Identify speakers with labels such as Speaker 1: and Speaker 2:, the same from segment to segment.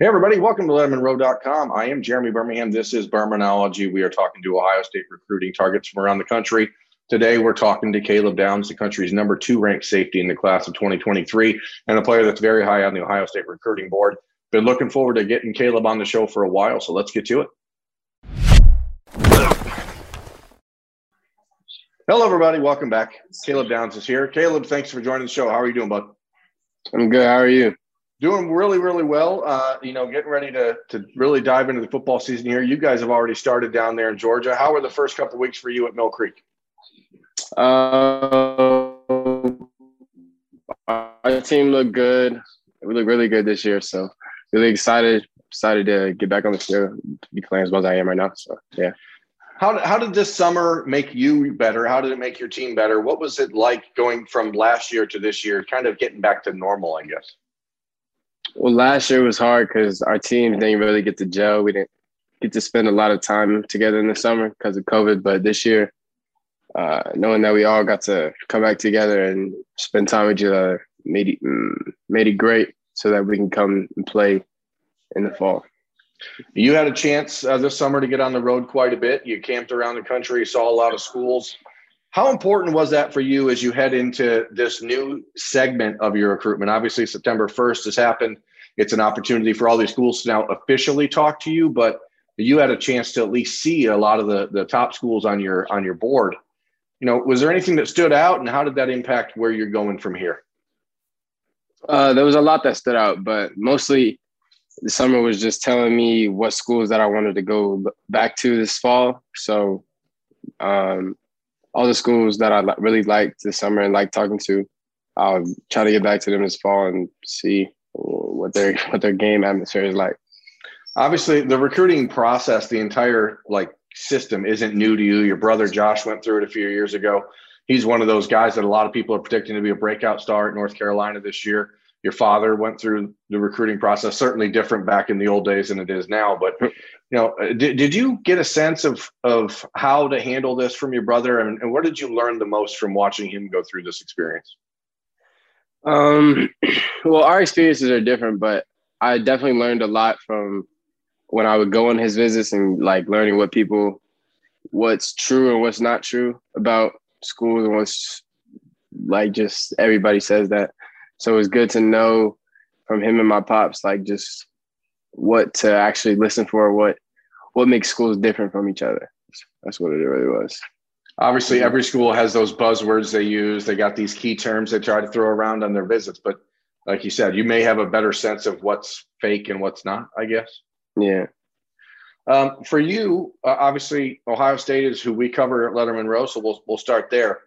Speaker 1: Hey, everybody, welcome to LettermenRow.com. I am Jeremy Birmingham. This is Birminology. We are talking to Ohio State recruiting targets from around the country. Today, we're talking to Caleb Downs, the country's number two ranked safety in the class of 2023, and a player that's very high on the Ohio State recruiting board. Been looking forward to getting Caleb on the show for a while, so let's get to it. Hello, everybody. Welcome back. Caleb Downs is here. Caleb, thanks for joining the show. How are you doing, bud?
Speaker 2: I'm good. How are you?
Speaker 1: Doing really, really well. Uh, you know, getting ready to to really dive into the football season here. You guys have already started down there in Georgia. How were the first couple weeks for you at Mill Creek?
Speaker 2: Uh, our team looked good. We look really good this year, so really excited. Excited to get back on the field, be playing as well as I am right now. So yeah.
Speaker 1: How, how did this summer make you better? How did it make your team better? What was it like going from last year to this year, kind of getting back to normal, I guess?
Speaker 2: Well, last year was hard because our team didn't really get to gel. We didn't get to spend a lot of time together in the summer because of COVID. But this year, uh, knowing that we all got to come back together and spend time with each other made it, mm, made it great so that we can come and play in the fall.
Speaker 1: You had a chance uh, this summer to get on the road quite a bit. You camped around the country, saw a lot of schools. How important was that for you as you head into this new segment of your recruitment? Obviously, September 1st has happened. It's an opportunity for all these schools to now officially talk to you, but you had a chance to at least see a lot of the, the top schools on your on your board. You know, was there anything that stood out and how did that impact where you're going from here?
Speaker 2: Uh, there was a lot that stood out, but mostly the summer was just telling me what schools that I wanted to go back to this fall. So um, all the schools that I really liked this summer and like talking to, I'll try to get back to them this fall and see what their what their game atmosphere is like.
Speaker 1: Obviously, the recruiting process, the entire like system, isn't new to you. Your brother Josh went through it a few years ago. He's one of those guys that a lot of people are predicting to be a breakout star at North Carolina this year. Your father went through the recruiting process, certainly different back in the old days than it is now. But you know, uh, did, did you get a sense of of how to handle this from your brother, and, and what did you learn the most from watching him go through this experience?
Speaker 2: Um, well, our experiences are different, but I definitely learned a lot from when I would go on his visits and like learning what people, what's true and what's not true about schools and what's like just everybody says that. So it was good to know from him and my pops, like just what to actually listen for, what what makes schools different from each other. That's what it really was.
Speaker 1: Obviously, every school has those buzzwords they use. They got these key terms they try to throw around on their visits. But like you said, you may have a better sense of what's fake and what's not, I guess.
Speaker 2: Yeah.
Speaker 1: Um, for you, uh, obviously, Ohio State is who we cover at Lettermen Row, so we'll we'll start there.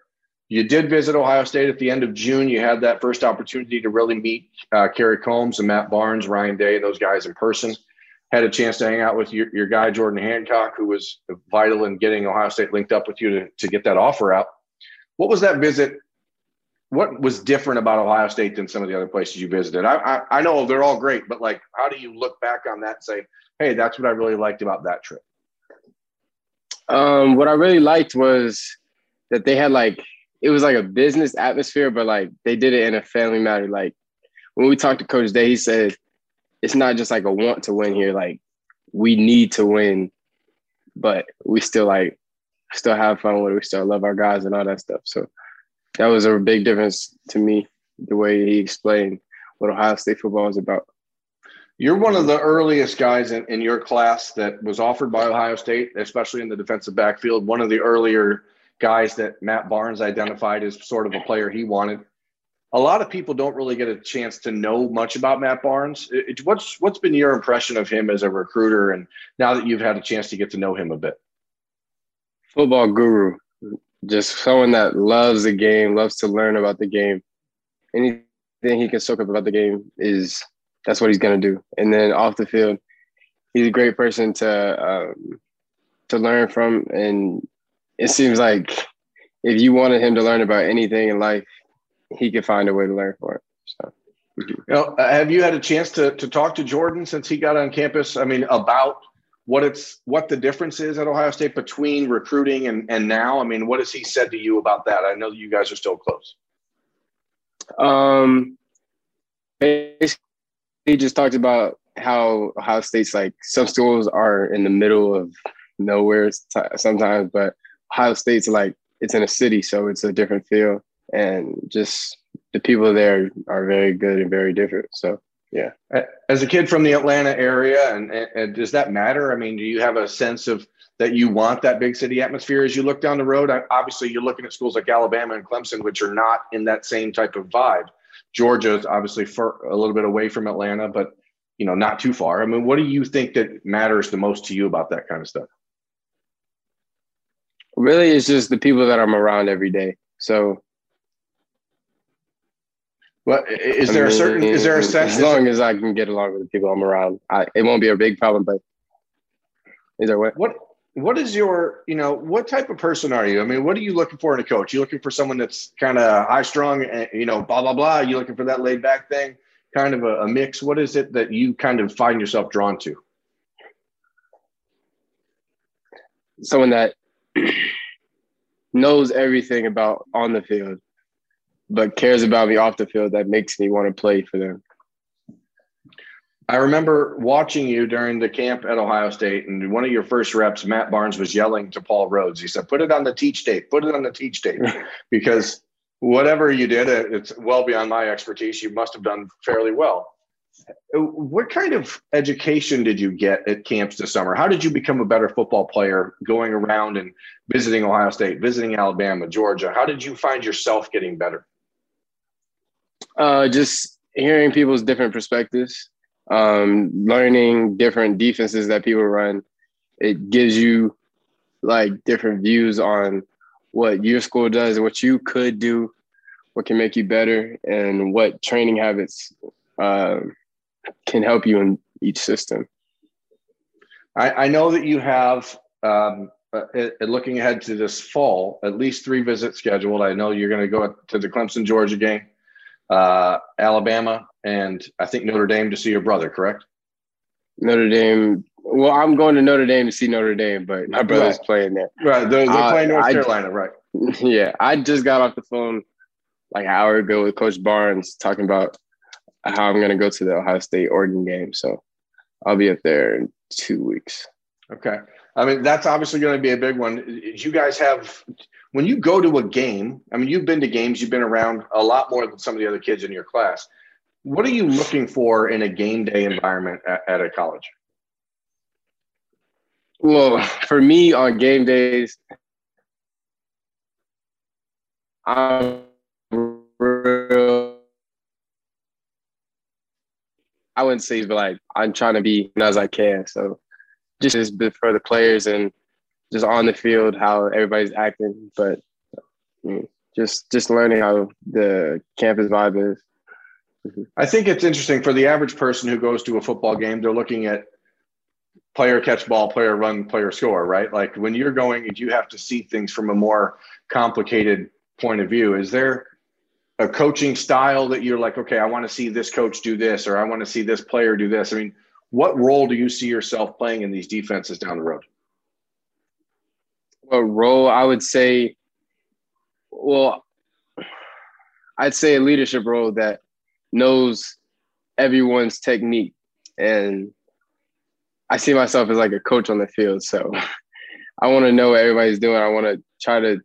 Speaker 1: You did visit Ohio State at the end of June. You had that first opportunity to really meet uh, Kerry Coombs and Matt Barnes, Ryan Day, those guys in person. Had a chance to hang out with your, your guy, Jordan Hancock, who was vital in getting Ohio State linked up with you to, to get that offer out. What was that visit? What was different about Ohio State than some of the other places you visited? I, I, I know they're all great, but like, how do you look back on that and say, hey, that's what I really liked about that trip?
Speaker 2: Um, what I really liked was that they had like it was like a business atmosphere, but like they did it in a family matter. Like when we talked to Coach Day, he said it's not just like a want to win here. Like we need to win, but we still like still have fun with it. We still love our guys and all that stuff. So that was a big difference to me, the way he explained what Ohio State football is about.
Speaker 1: You're one of the earliest guys in, in your class that was offered by Ohio State, especially in the defensive backfield. One of the earlier guys that Matt Barnes identified as sort of a player he wanted. A lot of people don't really get a chance to know much about Matt Barnes. It, what's what's been your impression of him as a recruiter, and now that you've had a chance to get to know him a bit?
Speaker 2: Football guru, just someone that loves the game, loves to learn about the game. Anything he can soak up about the game is that's what he's gonna do. And then off the field, he's a great person to um, to learn from and it seems like if you wanted him to learn about anything in life, he could find a way to learn for it. So.
Speaker 1: You know, uh, have you had a chance to to talk to Jordan since he got on campus? I mean, about what it's what the difference is at Ohio State between recruiting and and now. I mean, what has he said to you about that? I know you guys are still close.
Speaker 2: Um, basically, he just talked about how Ohio State's like some schools are in the middle of nowhere sometimes, but Ohio State's like it's in a city, so it's a different feel, and just the people there are very good and very different. So yeah.
Speaker 1: As a kid from the Atlanta area, and, and, does that matter? I mean, do you have a sense of that you want that big city atmosphere as you look down the road? Obviously, you're looking at schools like Alabama and Clemson, which are not in that same type of vibe. Georgia is obviously for a little bit away from Atlanta, but you know, not too far. I mean, what do you think that matters the most to you about that kind of stuff?
Speaker 2: Really, it's just the people that I'm around every day. So
Speaker 1: well, is there mean, a certain is there a sense
Speaker 2: as long as I can get along with the people I'm around, I, it won't be a big problem. But is there what?
Speaker 1: What what is your you know what type of person are you? I mean, what are you looking for in a coach? You looking for someone that's kind of high strung, and you know, blah blah blah. You looking for that laid back thing, kind of a, a mix. What is it that you kind of find yourself drawn to?
Speaker 2: Someone that knows everything about on the field but cares about me off the field that makes me want to play for them.
Speaker 1: I remember watching you during the camp at Ohio State, and one of your first reps, Matt Barnes was yelling to Paul Rhodes. He said, "Put it on the teach tape. Put it on the teach tape," because whatever you did, it's well beyond my expertise. You must have done fairly well. What kind of education did you get at camps this summer? How did you become a better football player going around and visiting Ohio State, visiting Alabama, Georgia? How did you find yourself getting better?
Speaker 2: Uh, just hearing people's different perspectives, um, learning different defenses that people run. It gives you like different views on what your school does, what you could do, what can make you better, and what training habits uh, can help you in each system.
Speaker 1: I, I know that you have, um, uh, looking ahead to this fall, at least three visits scheduled. I know you're going to go to the Clemson, Georgia game uh, Alabama, and I think Notre Dame to see your brother, correct?
Speaker 2: Notre Dame. Well, I'm going to Notre Dame to see Notre Dame, but my brother's
Speaker 1: right.
Speaker 2: playing there.
Speaker 1: Right, they're, they're uh, playing North I, Carolina, right?
Speaker 2: Yeah, I just got off the phone like an hour ago with Coach Barnes talking about how I'm going to go to the Ohio State Oregon game. So I'll be up there in two weeks.
Speaker 1: Okay. I mean, that's obviously going to be a big one. You guys have when you go to a game, I mean, you've been to games, you've been around a lot more than some of the other kids in your class. What are you looking for in a game day environment at, at a college?
Speaker 2: Well, for me on game days, I'm I wouldn't say, but like I'm trying to be as I can. So just for the players and just on the field how everybody's acting, but just just learning how the campus vibe is.
Speaker 1: I think it's interesting for the average person who goes to a football game. They're looking at player catch ball, player run, player score, right? Like when you're going you have to see things from a more complicated point of view. Is there a coaching style that you're like, okay, I want to see this coach do this, or I want to see this player do this? I mean, what role do you see yourself playing in these defenses down the road?
Speaker 2: a role I would say, well, I'd say a leadership role that knows everyone's technique. And I see myself as like a coach on the field. So I want to know what everybody's doing. I want to try to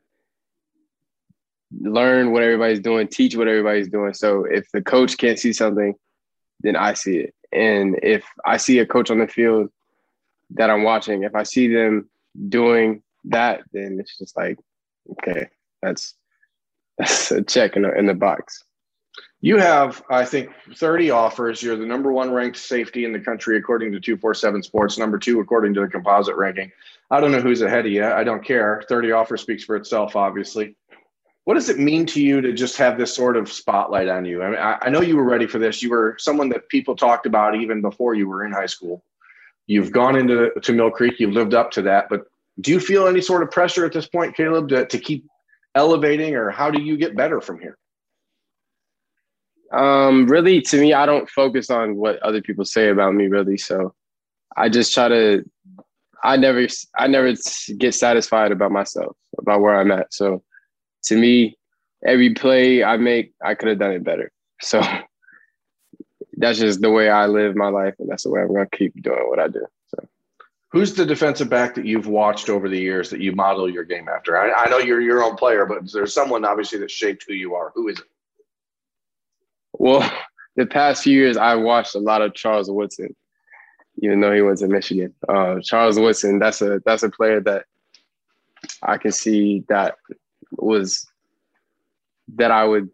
Speaker 2: learn what everybody's doing, teach what everybody's doing. So if the coach can't see something, then I see it. And if I see a coach on the field that I'm watching, if I see them doing that, then it's just like, okay, that's that's a check in the, in the box.
Speaker 1: You have, I think, 30 offers. You're the number one ranked safety in the country according to 247 Sports, number two according to the composite ranking. I don't know who's ahead of you. I don't care. 30 offers speaks for itself, obviously. What does it mean to you to just have this sort of spotlight on you? I mean, I, I know you were ready for this. You were someone that people talked about even before you were in high school. You've gone into to Mill Creek. You've lived up to that. But do you feel any sort of pressure at this point, Caleb, to, to keep elevating, or how do you get better from here?
Speaker 2: Um, really, to me, I don't focus on what other people say about me, really. So I just try to. I never, I never get satisfied about myself, about where I'm at. So to me, every play I make, I could have done it better. So that's just the way I live my life, and that's the way I'm gonna keep doing what I do. So.
Speaker 1: Who's the defensive back that you've watched over the years that you model your game after? I, I know you're your own player, but there's someone obviously that shaped who you are. Who is it?
Speaker 2: Well, the past few years, I watched a lot of Charles Woodson, even though he went to Michigan. Uh, Charles Woodson, that's a that's a player that I can see that was that I would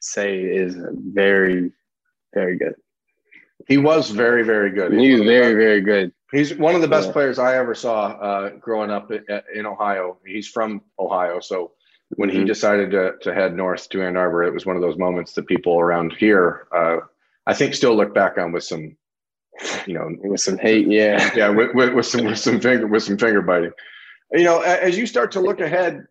Speaker 2: say is very, very good.
Speaker 1: He was very, very good.
Speaker 2: He was very, very good.
Speaker 1: He's one of the best yeah. players I ever saw uh, growing up in Ohio. He's from Ohio, so when mm-hmm. he decided to, to head north to Ann Arbor, it was one of those moments that people around here, uh, I think, still look back on with some, you know,
Speaker 2: with some hate. Yeah,
Speaker 1: yeah, with, with, with some with some finger with some finger biting. You know, as you start to look ahead,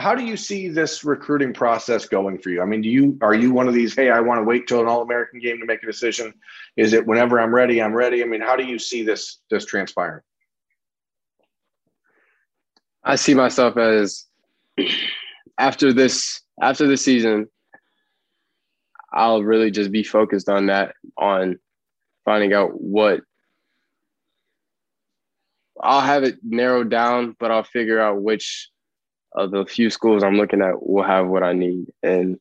Speaker 1: how do you see this recruiting process going for you? I mean, do you are you one of these? Hey, I want to wait till an All American game to make a decision. Is it whenever I'm ready, I'm ready? I mean, how do you see this this transpiring?
Speaker 2: I see myself as after this after the season, I'll really just be focused on that, on finding out what I'll have it narrowed down, but I'll figure out which of the few schools I'm looking at will have what I need. And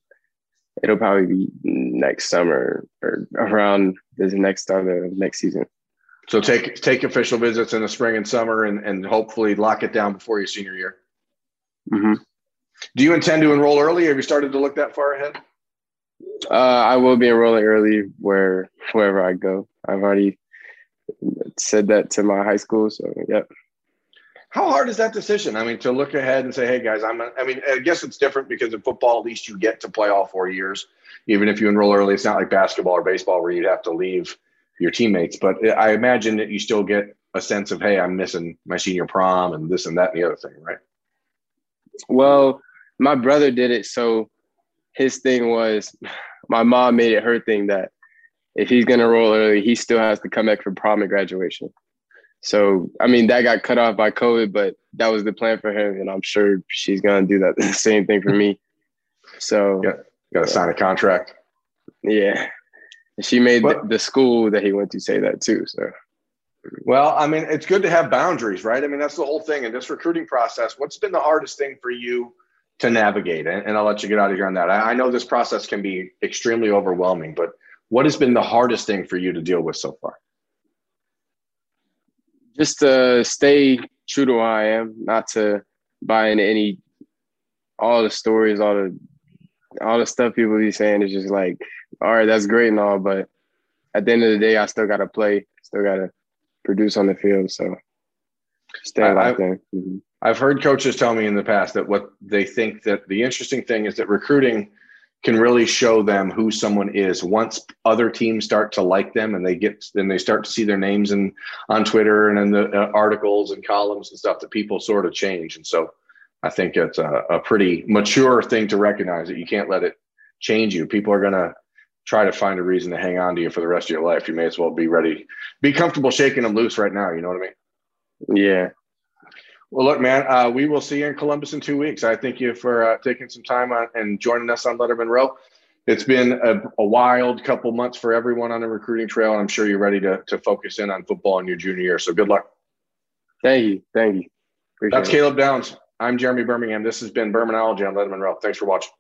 Speaker 2: it'll probably be next summer or around the next start of next season.
Speaker 1: So take take official visits in the spring and summer and, and hopefully lock it down before your senior year.
Speaker 2: Mm-hmm.
Speaker 1: Do you intend to enroll early? Have you started to look that far ahead?
Speaker 2: Uh, I will be enrolling early where wherever I go. I've already said that to my high school. So, yep.
Speaker 1: How hard is that decision? I mean, to look ahead and say, "Hey, guys, I'm." A, I mean, I guess it's different because in football, at least you get to play all four years, even if you enroll early. It's not like basketball or baseball where you'd have to leave your teammates. But I imagine that you still get a sense of, "Hey, I'm missing my senior prom and this and that and the other thing," right?
Speaker 2: Well, my brother did it, so his thing was, my mom made it her thing that if he's gonna roll early, he still has to come back for prom and graduation. So I mean that got cut off by COVID, but that was the plan for him, and I'm sure she's gonna do that the same thing for me. So
Speaker 1: got got to sign a contract.
Speaker 2: Yeah, she made but, the, the school that he went to say that too. So.
Speaker 1: Well, I mean, it's good to have boundaries, right? I mean, that's the whole thing in this recruiting process. What's been the hardest thing for you to navigate? And, I'll let you get out of here on that. I, I know this process can be extremely overwhelming, but what has been the hardest thing for you to deal with so far?
Speaker 2: Just to stay true to who I am, not to buy into any all the stories, all the all the stuff people be saying is just like, all right, that's great and all, but at the end of the day, I still gotta play, still gotta produce on the field. So stay I, there. Mm-hmm.
Speaker 1: I've heard coaches tell me in the past that what they think that the interesting thing is that recruiting can really show them who someone is. Once other teams start to like them and they get then they start to see their names in on twitter and in the uh, articles and columns and stuff that people sort of change. And so i think it's a, a pretty mature thing to recognize that you can't let it change you. People are going to try to find a reason to hang on to you for the rest of your life. You may as well be ready be comfortable shaking them loose right now you know what i
Speaker 2: mean? Yeah
Speaker 1: well, look, man, uh, we will see you in Columbus in two weeks. I thank you for uh, taking some time on, and joining us on Lettermen Row. It's been a, a, wild couple months for everyone on the recruiting trail, and I'm sure you're ready to, to focus in on football in your junior year. So good luck.
Speaker 2: Thank you. Thank you.
Speaker 1: Appreciate That's it. Caleb Downs. I'm Jeremy Birmingham. This has been Birminology on Letterman Row. Thanks for watching.